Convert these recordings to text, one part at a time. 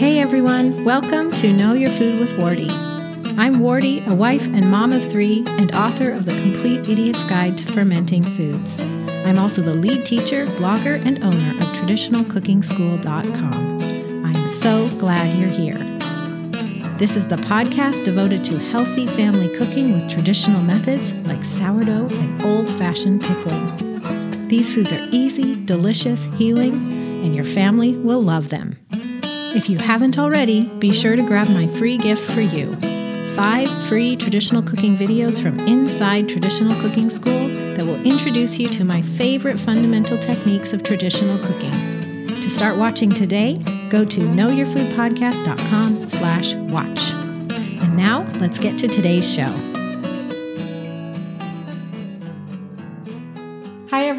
Hey everyone, welcome to Know Your Food with Wardee. I'm Wardee, a wife and mom of three, and author of The Complete Idiot's Guide to Fermenting Foods. I'm also the lead teacher, blogger, and owner of TraditionalCookingSchool.com. I'm so glad you're here. This is the podcast devoted to healthy family cooking with traditional methods like sourdough and old fashioned pickling. These foods are easy, delicious, healing, and your family will love them. If you haven't already, be sure to grab my free gift for you five free traditional cooking videos from inside Traditional Cooking School that will introduce you to my favorite fundamental techniques of traditional cooking. To start watching today, go to knowyourfoodpodcast.com slash watch. And now, let's get to today's show.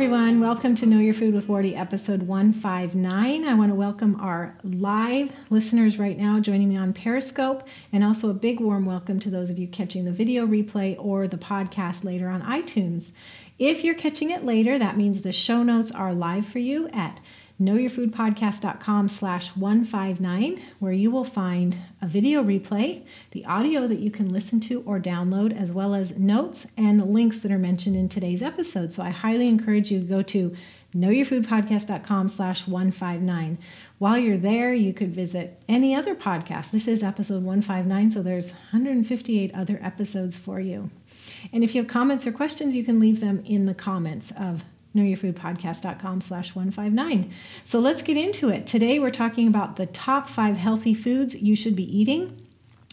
Everyone. Welcome to Know Your Food with Wardee, episode 159. I want to welcome our live listeners right now joining me on Periscope, and also a big warm welcome to those of you catching the video replay or the podcast later on iTunes. If you're catching it later, that means the show notes are live for you at knowyourfoodpodcast.com slash 159 where you will find a video replay the audio that you can listen to or download as well as notes and links that are mentioned in today's episode. So i highly encourage you to go to knowyourfoodpodcast.com slash 159 while you're there you could visit any other podcast. This is episode 159 so there's 158 other episodes for you. And if you have comments or questions you can leave them in the comments of knowyourfoodpodcast.com slash 159. So let's get into it. Today we're talking about the top five healthy foods you should be eating.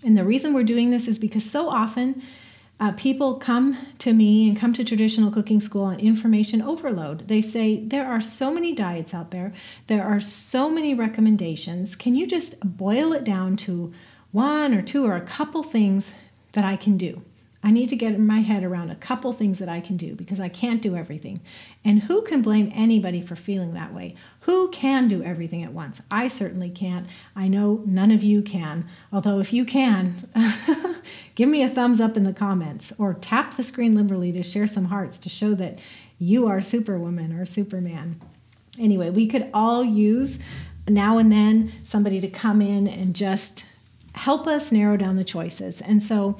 And the reason we're doing this is because so often uh, people come to me and come to traditional cooking school on information overload. They say, There are so many diets out there, there are so many recommendations. Can you just boil it down to one or two or a couple things that I can do? I need to get in my head around a couple things that I can do because I can't do everything. And who can blame anybody for feeling that way? Who can do everything at once? I certainly can't. I know none of you can. Although, if you can, give me a thumbs up in the comments or tap the screen liberally to share some hearts to show that you are Superwoman or Superman. Anyway, we could all use now and then somebody to come in and just help us narrow down the choices. And so,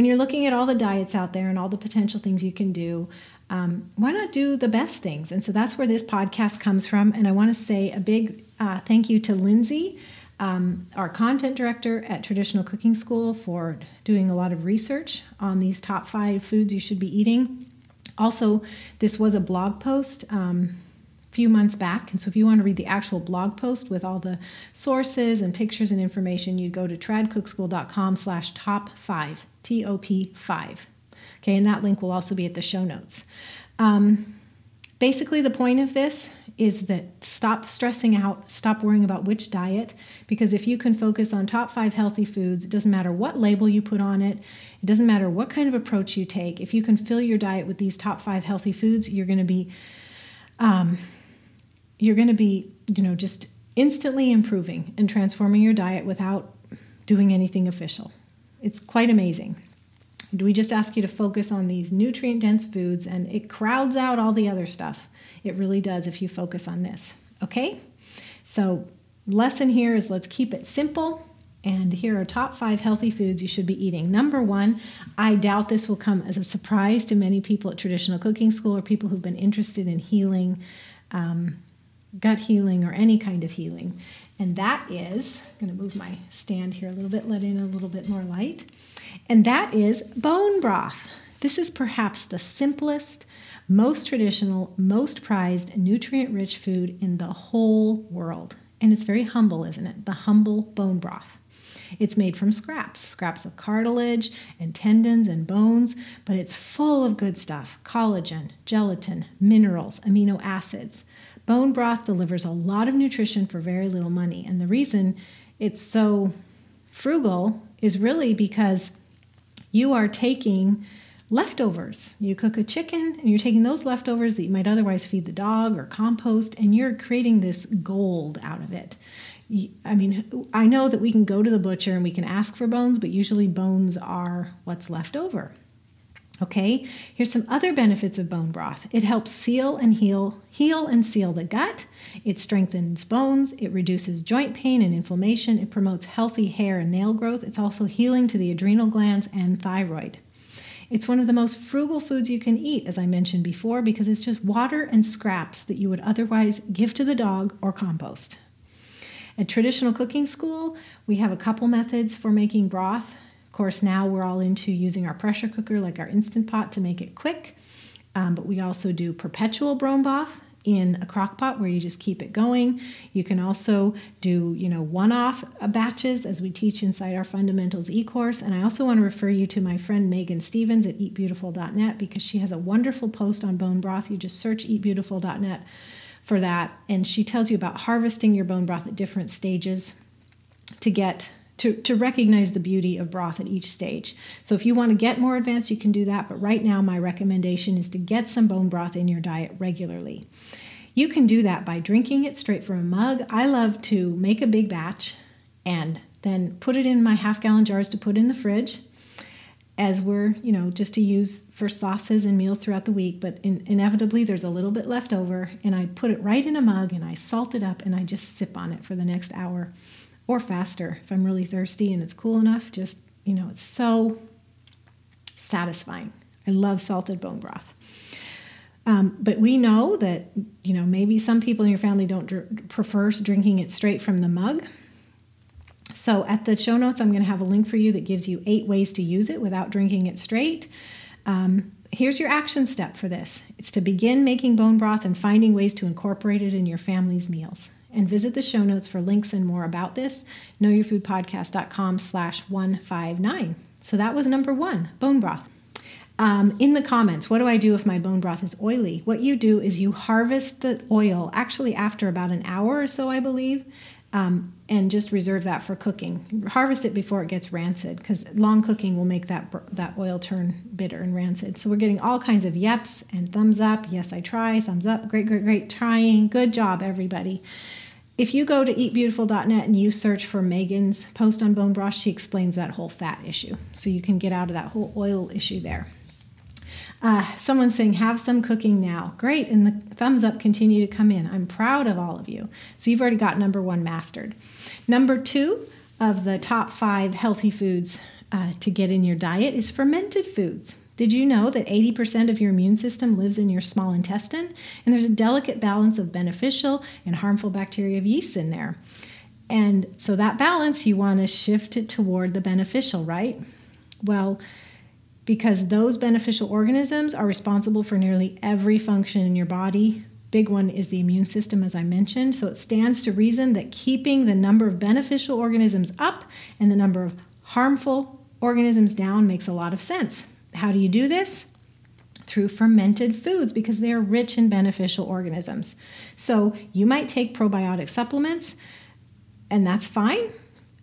when you're looking at all the diets out there and all the potential things you can do, um, why not do the best things? And so that's where this podcast comes from. And I want to say a big uh, thank you to Lindsay, um, our content director at Traditional Cooking School, for doing a lot of research on these top five foods you should be eating. Also, this was a blog post. Um, few months back. And so if you want to read the actual blog post with all the sources and pictures and information, you go to tradcookschool.com slash top five, T-O-P five. Okay, and that link will also be at the show notes. Um, basically, the point of this is that stop stressing out, stop worrying about which diet, because if you can focus on top five healthy foods, it doesn't matter what label you put on it, it doesn't matter what kind of approach you take. If you can fill your diet with these top five healthy foods, you're going to be um, you're going to be, you know, just instantly improving and transforming your diet without doing anything official. It's quite amazing. Do we just ask you to focus on these nutrient dense foods and it crowds out all the other stuff? It really does if you focus on this. Okay? So, lesson here is let's keep it simple. And here are top five healthy foods you should be eating. Number one, I doubt this will come as a surprise to many people at traditional cooking school or people who've been interested in healing um, gut healing or any kind of healing. And that is, I'm going to move my stand here a little bit, let in a little bit more light. And that is bone broth. This is perhaps the simplest, most traditional, most prized, nutrient rich food in the whole world. And it's very humble, isn't it? The humble bone broth. It's made from scraps, scraps of cartilage and tendons and bones, but it's full of good stuff collagen, gelatin, minerals, amino acids. Bone broth delivers a lot of nutrition for very little money. And the reason it's so frugal is really because you are taking leftovers. You cook a chicken and you're taking those leftovers that you might otherwise feed the dog or compost, and you're creating this gold out of it. I mean, I know that we can go to the butcher and we can ask for bones, but usually bones are what's left over. Okay, here's some other benefits of bone broth. It helps seal and heal, heal and seal the gut. It strengthens bones. It reduces joint pain and inflammation. It promotes healthy hair and nail growth. It's also healing to the adrenal glands and thyroid. It's one of the most frugal foods you can eat, as I mentioned before, because it's just water and scraps that you would otherwise give to the dog or compost. At traditional cooking school, we have a couple methods for making broth course, now we're all into using our pressure cooker like our Instant Pot to make it quick. Um, but we also do perpetual bone broth in a crock pot where you just keep it going. You can also do, you know, one-off batches as we teach inside our fundamentals e-course. And I also want to refer you to my friend Megan Stevens at eatbeautiful.net because she has a wonderful post on bone broth. You just search eatbeautiful.net for that and she tells you about harvesting your bone broth at different stages to get to, to recognize the beauty of broth at each stage. So if you want to get more advanced, you can do that. But right now, my recommendation is to get some bone broth in your diet regularly. You can do that by drinking it straight from a mug. I love to make a big batch and then put it in my half gallon jars to put in the fridge as we're, you know, just to use for sauces and meals throughout the week. But in, inevitably, there's a little bit left over, and I put it right in a mug and I salt it up and I just sip on it for the next hour or faster if I'm really thirsty and it's cool enough. Just, you know, it's so satisfying. I love salted bone broth. Um, but we know that, you know, maybe some people in your family don't dr- prefer drinking it straight from the mug. So at the show notes, I'm going to have a link for you that gives you eight ways to use it without drinking it straight. Um, here's your action step for this it's to begin making bone broth and finding ways to incorporate it in your family's meals and visit the show notes for links and more about this knowyourfoodpodcast.com slash 159 so that was number one bone broth um, in the comments what do i do if my bone broth is oily what you do is you harvest the oil actually after about an hour or so i believe um, and just reserve that for cooking. Harvest it before it gets rancid because long cooking will make that that oil turn bitter and rancid. So we're getting all kinds of yeps and thumbs up. Yes, I try. Thumbs up. Great, great, great. Trying. Good job, everybody. If you go to eatbeautiful.net and you search for Megan's post on bone broth, she explains that whole fat issue. So you can get out of that whole oil issue there. Uh, someone's saying, have some cooking now. Great. And the thumbs up continue to come in. I'm proud of all of you. So you've already got number one mastered. Number two of the top five healthy foods uh, to get in your diet is fermented foods. Did you know that 80% of your immune system lives in your small intestine? And there's a delicate balance of beneficial and harmful bacteria of yeast in there. And so that balance, you want to shift it toward the beneficial, right? Well, because those beneficial organisms are responsible for nearly every function in your body. Big one is the immune system, as I mentioned. So it stands to reason that keeping the number of beneficial organisms up and the number of harmful organisms down makes a lot of sense. How do you do this? Through fermented foods because they are rich in beneficial organisms. So you might take probiotic supplements, and that's fine,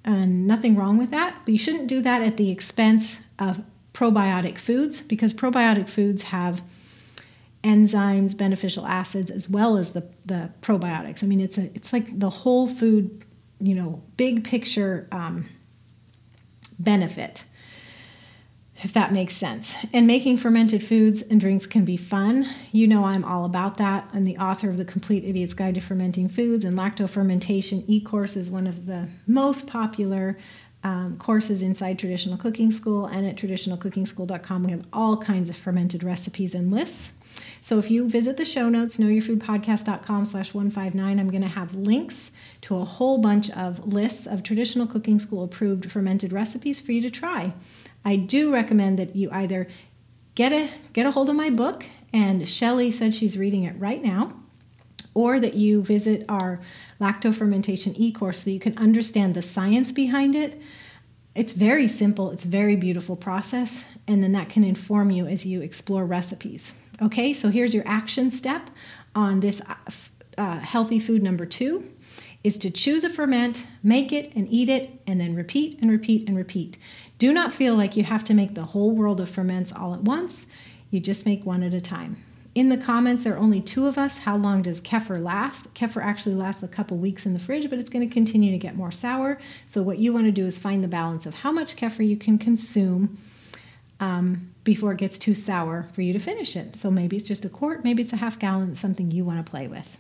and nothing wrong with that, but you shouldn't do that at the expense of probiotic foods because probiotic foods have enzymes, beneficial acids, as well as the, the probiotics. I mean, it's a it's like the whole food, you know, big picture um, benefit if that makes sense. And making fermented foods and drinks can be fun. You know, I'm all about that. I'm the author of The Complete Idiot's Guide to Fermenting Foods, and lacto fermentation e course is one of the most popular um, courses inside Traditional Cooking School. And at traditionalcookingschool.com, we have all kinds of fermented recipes and lists. So if you visit the show notes, knowyourfoodpodcast.com slash 159, I'm going to have links to a whole bunch of lists of Traditional Cooking School approved fermented recipes for you to try. I do recommend that you either get a get a hold of my book, and Shelly said she's reading it right now, or that you visit our lacto fermentation e-course so you can understand the science behind it. It's very simple, it's very beautiful process, and then that can inform you as you explore recipes. Okay, so here's your action step on this uh, uh healthy food number two is to choose a ferment, make it and eat it, and then repeat and repeat and repeat. Do not feel like you have to make the whole world of ferments all at once. You just make one at a time. In the comments, there are only two of us. How long does kefir last? Kefir actually lasts a couple weeks in the fridge, but it's going to continue to get more sour. So, what you want to do is find the balance of how much kefir you can consume um, before it gets too sour for you to finish it. So maybe it's just a quart, maybe it's a half gallon, something you want to play with.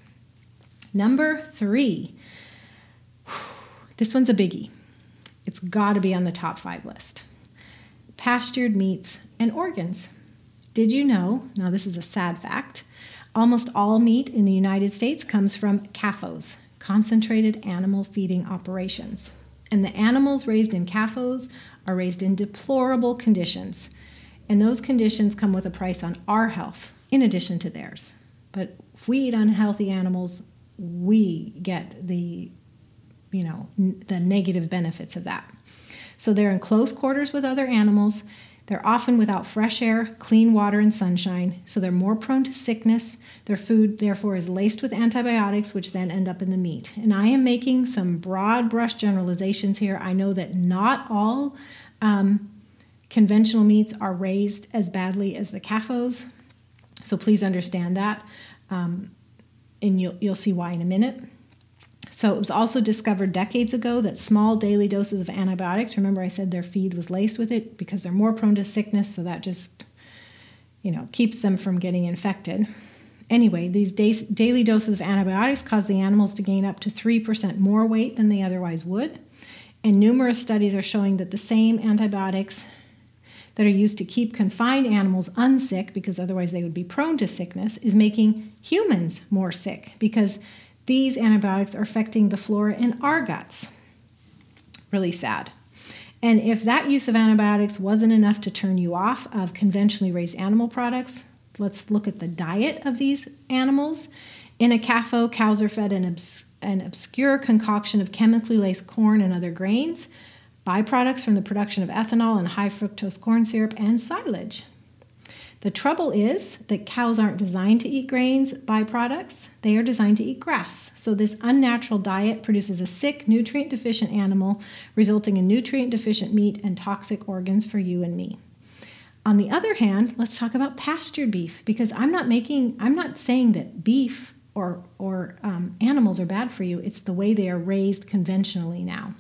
Number three, this one's a biggie. It's got to be on the top five list pastured meats and organs. Did you know? Now, this is a sad fact. Almost all meat in the United States comes from CAFOs, concentrated animal feeding operations. And the animals raised in CAFOs are raised in deplorable conditions. And those conditions come with a price on our health in addition to theirs. But if we eat unhealthy animals, we get the you know n- the negative benefits of that. So they're in close quarters with other animals. They're often without fresh air, clean water, and sunshine, so they're more prone to sickness. Their food, therefore, is laced with antibiotics, which then end up in the meat. And I am making some broad brush generalizations here. I know that not all um, conventional meats are raised as badly as the CAFOs, so please understand that. Um, and you'll, you'll see why in a minute. So it was also discovered decades ago that small daily doses of antibiotics, remember I said their feed was laced with it because they're more prone to sickness, so that just you know, keeps them from getting infected. Anyway, these daily doses of antibiotics cause the animals to gain up to 3% more weight than they otherwise would. And numerous studies are showing that the same antibiotics that are used to keep confined animals unsick, because otherwise they would be prone to sickness, is making humans more sick because these antibiotics are affecting the flora in our guts. Really sad. And if that use of antibiotics wasn't enough to turn you off of conventionally raised animal products, let's look at the diet of these animals. In a CAFO, cows are fed an, obs- an obscure concoction of chemically laced corn and other grains, byproducts from the production of ethanol and high fructose corn syrup, and silage. The trouble is that cows aren't designed to eat grains byproducts, they are designed to eat grass. So, this unnatural diet produces a sick, nutrient deficient animal, resulting in nutrient deficient meat and toxic organs for you and me. On the other hand, let's talk about pastured beef because I'm not making, I'm not saying that beef or, or um, animals are bad for you. It's the way they are raised conventionally now.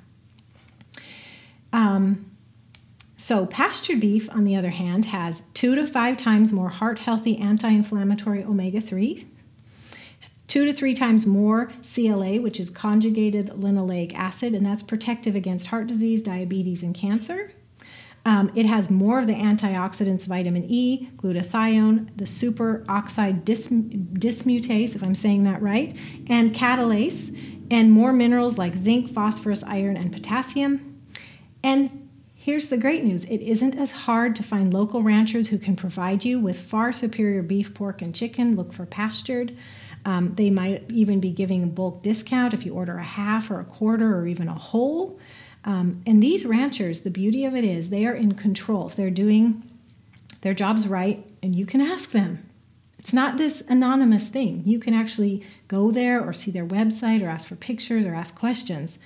Um, so, pastured beef, on the other hand, has two to five times more heart healthy anti inflammatory omega 3, two to three times more CLA, which is conjugated linoleic acid, and that's protective against heart disease, diabetes, and cancer. Um, it has more of the antioxidants vitamin E, glutathione, the superoxide dis- dismutase, if I'm saying that right, and catalase, and more minerals like zinc, phosphorus, iron, and potassium. And Here's the great news it isn't as hard to find local ranchers who can provide you with far superior beef, pork, and chicken. Look for pastured. Um, they might even be giving a bulk discount if you order a half or a quarter or even a whole. Um, and these ranchers, the beauty of it is they are in control. If they're doing their jobs right, and you can ask them. It's not this anonymous thing. You can actually go there or see their website or ask for pictures or ask questions.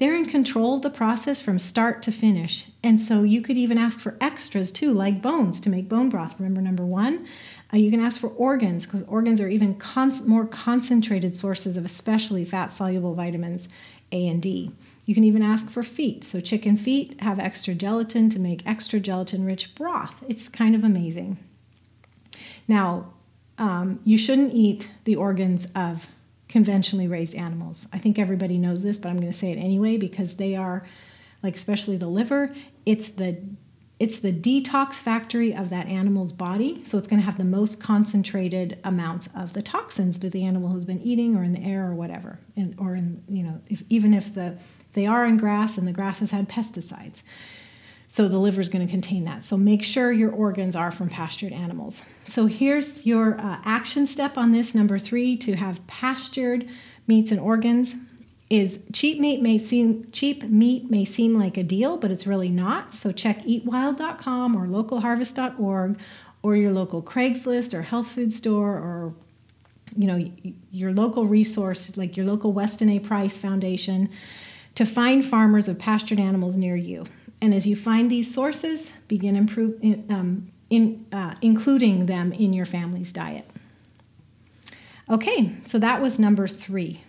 They're in control of the process from start to finish. And so you could even ask for extras too, like bones to make bone broth. Remember, number one, uh, you can ask for organs because organs are even more concentrated sources of especially fat soluble vitamins A and D. You can even ask for feet. So, chicken feet have extra gelatin to make extra gelatin rich broth. It's kind of amazing. Now, um, you shouldn't eat the organs of conventionally raised animals. I think everybody knows this, but I'm going to say it anyway because they are like especially the liver, it's the it's the detox factory of that animal's body. So it's going to have the most concentrated amounts of the toxins that the animal has been eating or in the air or whatever. And or in, you know, if even if the they are in grass and the grass has had pesticides. So the liver is going to contain that. So make sure your organs are from pastured animals. So here's your uh, action step on this. Number three, to have pastured meats and organs is cheap meat may seem cheap meat may seem like a deal, but it's really not. So check eatwild.com or localharvest.org or your local Craigslist or health food store or you know your local resource like your local Weston A. Price Foundation to find farmers of pastured animals near you. And as you find these sources, begin improve, um, in, uh, including them in your family's diet. Okay, so that was number three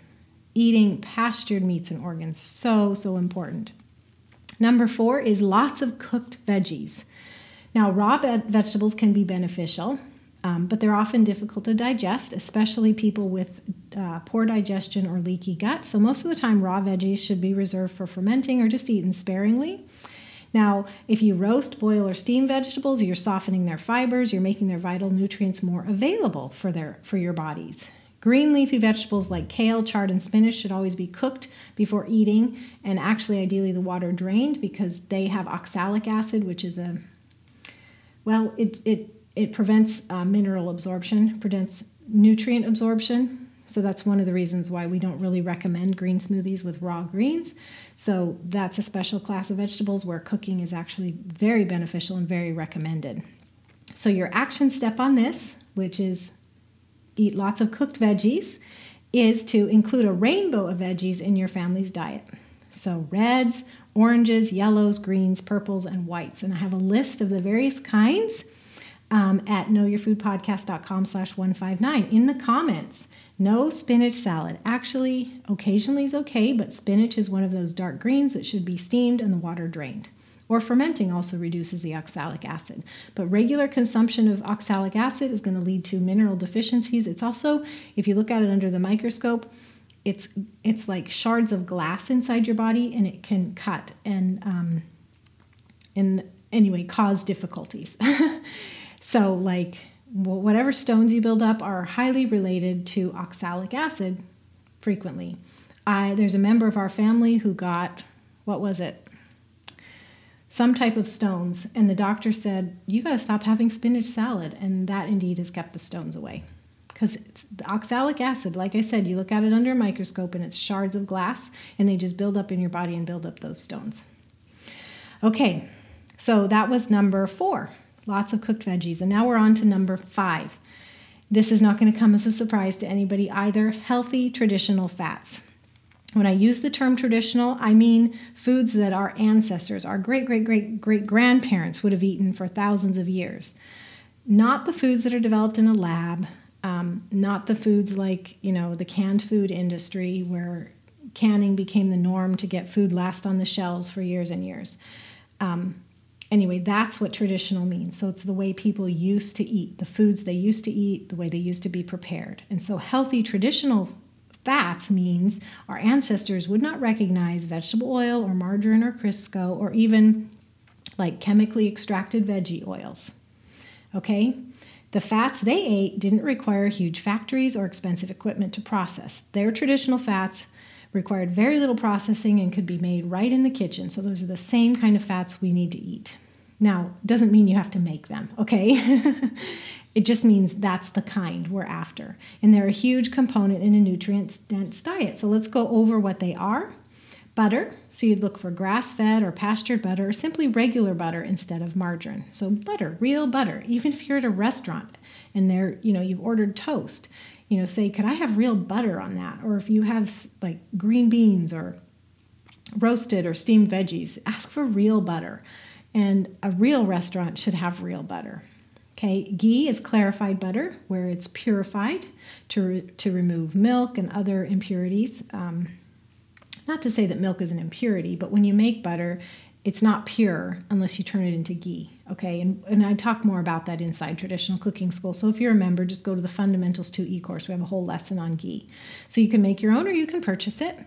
eating pastured meats and organs. So, so important. Number four is lots of cooked veggies. Now, raw vegetables can be beneficial, um, but they're often difficult to digest, especially people with uh, poor digestion or leaky gut. So, most of the time, raw veggies should be reserved for fermenting or just eaten sparingly. Now, if you roast, boil, or steam vegetables, you're softening their fibers, you're making their vital nutrients more available for, their, for your bodies. Green leafy vegetables like kale, chard, and spinach should always be cooked before eating, and actually, ideally, the water drained because they have oxalic acid, which is a well, it it it prevents uh, mineral absorption, prevents nutrient absorption. So that's one of the reasons why we don't really recommend green smoothies with raw greens. So that's a special class of vegetables where cooking is actually very beneficial and very recommended. So your action step on this, which is eat lots of cooked veggies is to include a rainbow of veggies in your family's diet. So, reds, oranges, yellows, greens, purples, and whites. And I have a list of the various kinds um, at knowyourfoodpodcast.com slash 159 in the comments. No spinach salad. Actually, occasionally is okay, but spinach is one of those dark greens that should be steamed and the water drained or fermenting also reduces the oxalic acid. But regular consumption of oxalic acid is going to lead to mineral deficiencies. It's also, if you look at it under the microscope, it's it's like shards of glass inside your body, and it can cut and um, and anyway cause difficulties. so like whatever stones you build up are highly related to oxalic acid frequently. I, there's a member of our family who got what was it some type of stones. And the doctor said, You got to stop having spinach salad. And that indeed has kept the stones away. Because it's the oxalic acid, like I said, you look at it under a microscope and it's shards of glass and they just build up in your body and build up those stones. Okay, so that was number four lots of cooked veggies. And now we're on to number five. This is not going to come as a surprise to anybody either healthy traditional fats. When I use the term traditional, I mean foods that our ancestors, our great great great great grandparents would have eaten for thousands of years. Not the foods that are developed in a lab, um, not the foods like, you know, the canned food industry where canning became the norm to get food last on the shelves for years and years. Um, anyway, that's what traditional means. So it's the way people used to eat, the foods they used to eat, the way they used to be prepared. And so healthy traditional fats means our ancestors would not recognize vegetable oil or margarine or Crisco or even like chemically extracted veggie oils. Okay? The fats they ate didn't require huge factories or expensive equipment to process. Their traditional fats required very little processing and could be made right in the kitchen. So those are the same kind of fats we need to eat. Now, doesn't mean you have to make them, okay? It just means that's the kind we're after. And they're a huge component in a nutrient dense diet. So let's go over what they are. Butter, so you'd look for grass fed or pastured butter or simply regular butter instead of margarine. So butter, real butter, even if you're at a restaurant and they're, you know, you've ordered toast, you know, say, could I have real butter on that? Or if you have like green beans or roasted or steamed veggies, ask for real butter. And a real restaurant should have real butter. Okay, ghee is clarified butter where it's purified to, re- to remove milk and other impurities. Um, not to say that milk is an impurity, but when you make butter, it's not pure unless you turn it into ghee. Okay, and, and I talk more about that inside traditional cooking school. So if you're a member, just go to the Fundamentals 2E course. We have a whole lesson on ghee. So you can make your own or you can purchase it.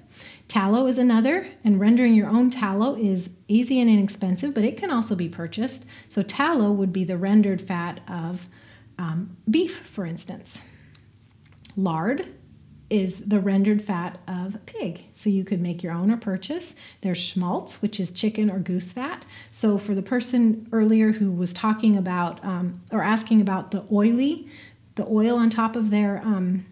Tallow is another, and rendering your own tallow is easy and inexpensive, but it can also be purchased. So tallow would be the rendered fat of um, beef, for instance. Lard is the rendered fat of pig. So you could make your own or purchase. There's schmaltz, which is chicken or goose fat. So for the person earlier who was talking about um, or asking about the oily, the oil on top of their um,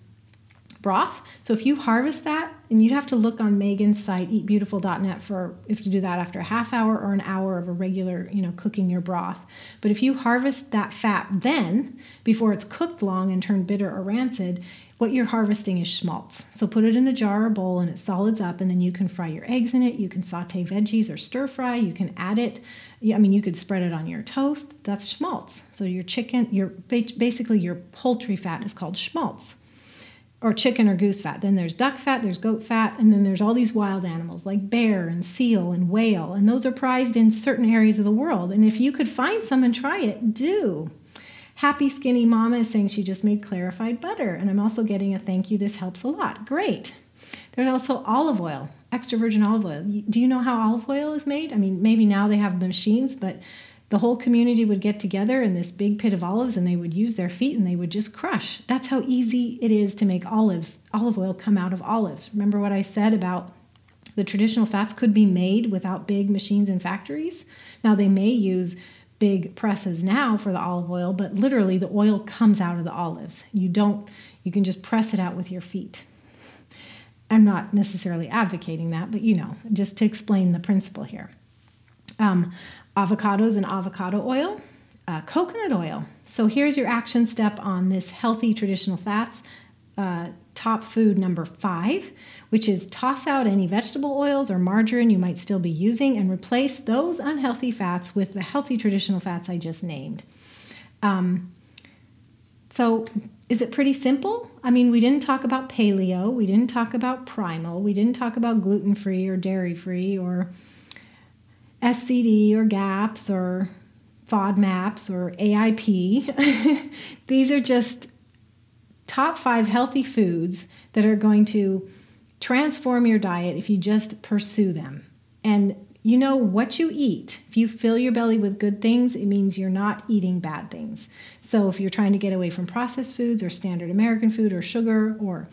broth. So if you harvest that, and you'd have to look on Megan's site, eatbeautiful.net, for if you do that after a half hour or an hour of a regular, you know, cooking your broth. But if you harvest that fat then, before it's cooked long and turned bitter or rancid, what you're harvesting is schmaltz. So put it in a jar or bowl and it solids up, and then you can fry your eggs in it. You can saute veggies or stir fry. You can add it. I mean, you could spread it on your toast. That's schmaltz. So your chicken, your basically your poultry fat is called schmaltz. or chicken or goose fat. Then there's duck fat, there's goat fat, and then there's all these wild animals like bear and seal and whale. And those are prized in certain areas of the world. And if you could find some and try it, do. Happy Skinny Mama is saying she just made clarified butter. And I'm also getting a thank you. This helps a lot. Great. There's also olive oil, extra virgin olive oil. Do you know how olive oil is made? I mean, maybe now they have machines, but the whole community would get together in this big pit of olives and they would use their feet and they would just crush. That's how easy it is to make olives, olive oil come out of olives. Remember what I said about the traditional fats could be made without big machines and factories? Now they may use big presses now for the olive oil, but literally the oil comes out of the olives. You don't you can just press it out with your feet. I'm not necessarily advocating that, but you know, just to explain the principle here. Um, avocados and avocado oil, uh, coconut oil. So here's your action step on this healthy traditional fats. Uh, top food number five, which is toss out any vegetable oils or margarine you might still be using and replace those unhealthy fats with the healthy traditional fats I just named. Um, so, is it pretty simple? I mean, we didn't talk about paleo, we didn't talk about primal, we didn't talk about gluten free or dairy free or SCD or GAPS or FODMAPs or AIP. These are just top five healthy foods that are going to transform your diet if you just pursue them. And you know what you eat. If you fill your belly with good things, it means you're not eating bad things. So if you're trying to get away from processed foods or standard American food or sugar or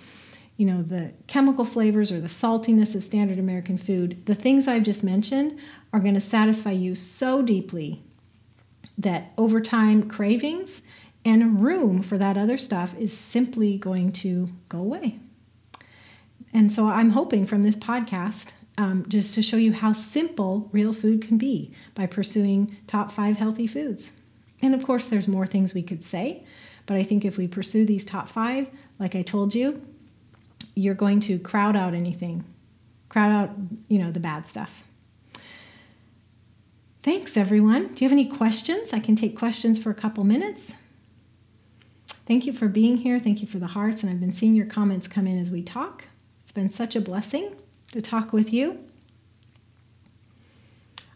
you know the chemical flavors or the saltiness of standard American food, the things I've just mentioned are going to satisfy you so deeply that over time cravings and room for that other stuff is simply going to go away. And so I'm hoping from this podcast um, just to show you how simple real food can be by pursuing top five healthy foods. And of course, there's more things we could say, but I think if we pursue these top five, like I told you, you're going to crowd out anything, crowd out, you know, the bad stuff. Thanks, everyone. Do you have any questions? I can take questions for a couple minutes. Thank you for being here. Thank you for the hearts. And I've been seeing your comments come in as we talk. It's been such a blessing to talk with you.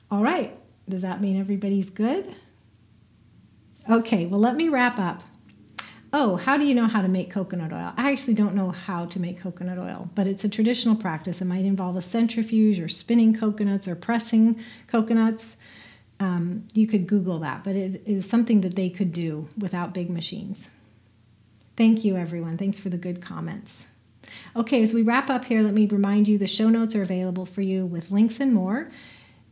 All right. Does that mean everybody's good? Okay, well, let me wrap up. Oh, how do you know how to make coconut oil? I actually don't know how to make coconut oil, but it's a traditional practice. It might involve a centrifuge or spinning coconuts or pressing coconuts. Um, you could Google that, but it is something that they could do without big machines. Thank you, everyone. Thanks for the good comments. Okay, as we wrap up here, let me remind you the show notes are available for you with links and more.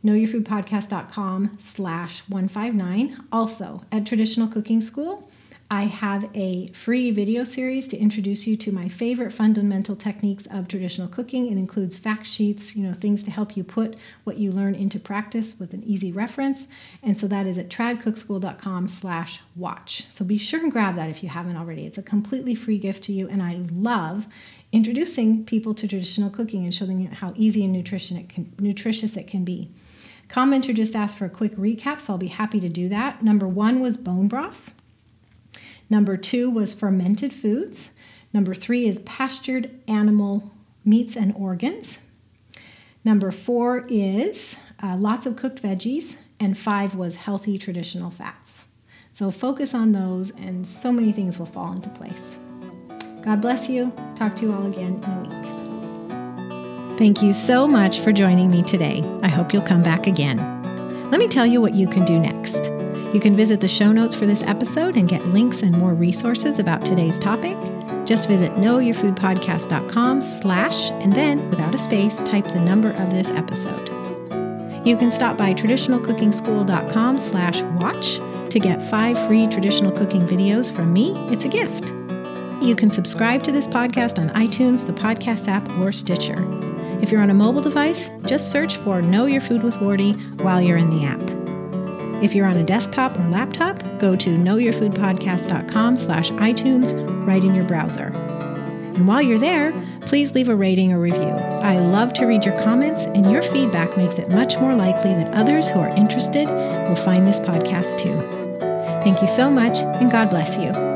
KnowYourFoodPodcast.com slash 159. Also, at Traditional Cooking School, I have a free video series to introduce you to my favorite fundamental techniques of traditional cooking. It includes fact sheets, you know, things to help you put what you learn into practice with an easy reference. And so that is at tradcookschool.com slash watch. So be sure and grab that if you haven't already. It's a completely free gift to you, and I love introducing people to traditional cooking and showing how easy and nutrition it can, nutritious it can be. Commenter just asked for a quick recap, so I'll be happy to do that. Number one was bone broth. Number two was fermented foods. Number three is pastured animal meats and organs. Number four is uh, lots of cooked veggies. And five was healthy traditional fats. So focus on those, and so many things will fall into place. God bless you. Talk to you all again in a week. Thank you so much for joining me today. I hope you'll come back again. Let me tell you what you can do next. You can visit the show notes for this episode and get links and more resources about today's topic. Just visit knowyourfoodpodcast.com slash and then, without a space, type the number of this episode. You can stop by traditionalcookingschool.com slash watch to get five free traditional cooking videos from me. It's a gift. You can subscribe to this podcast on iTunes, the podcast app, or Stitcher. If you're on a mobile device, just search for Know Your Food with Wardee while you're in the app. If you're on a desktop or laptop, go to knowyourfoodpodcast.com slash iTunes right in your browser. And while you're there, please leave a rating or review. I love to read your comments, and your feedback makes it much more likely that others who are interested will find this podcast too. Thank you so much, and God bless you.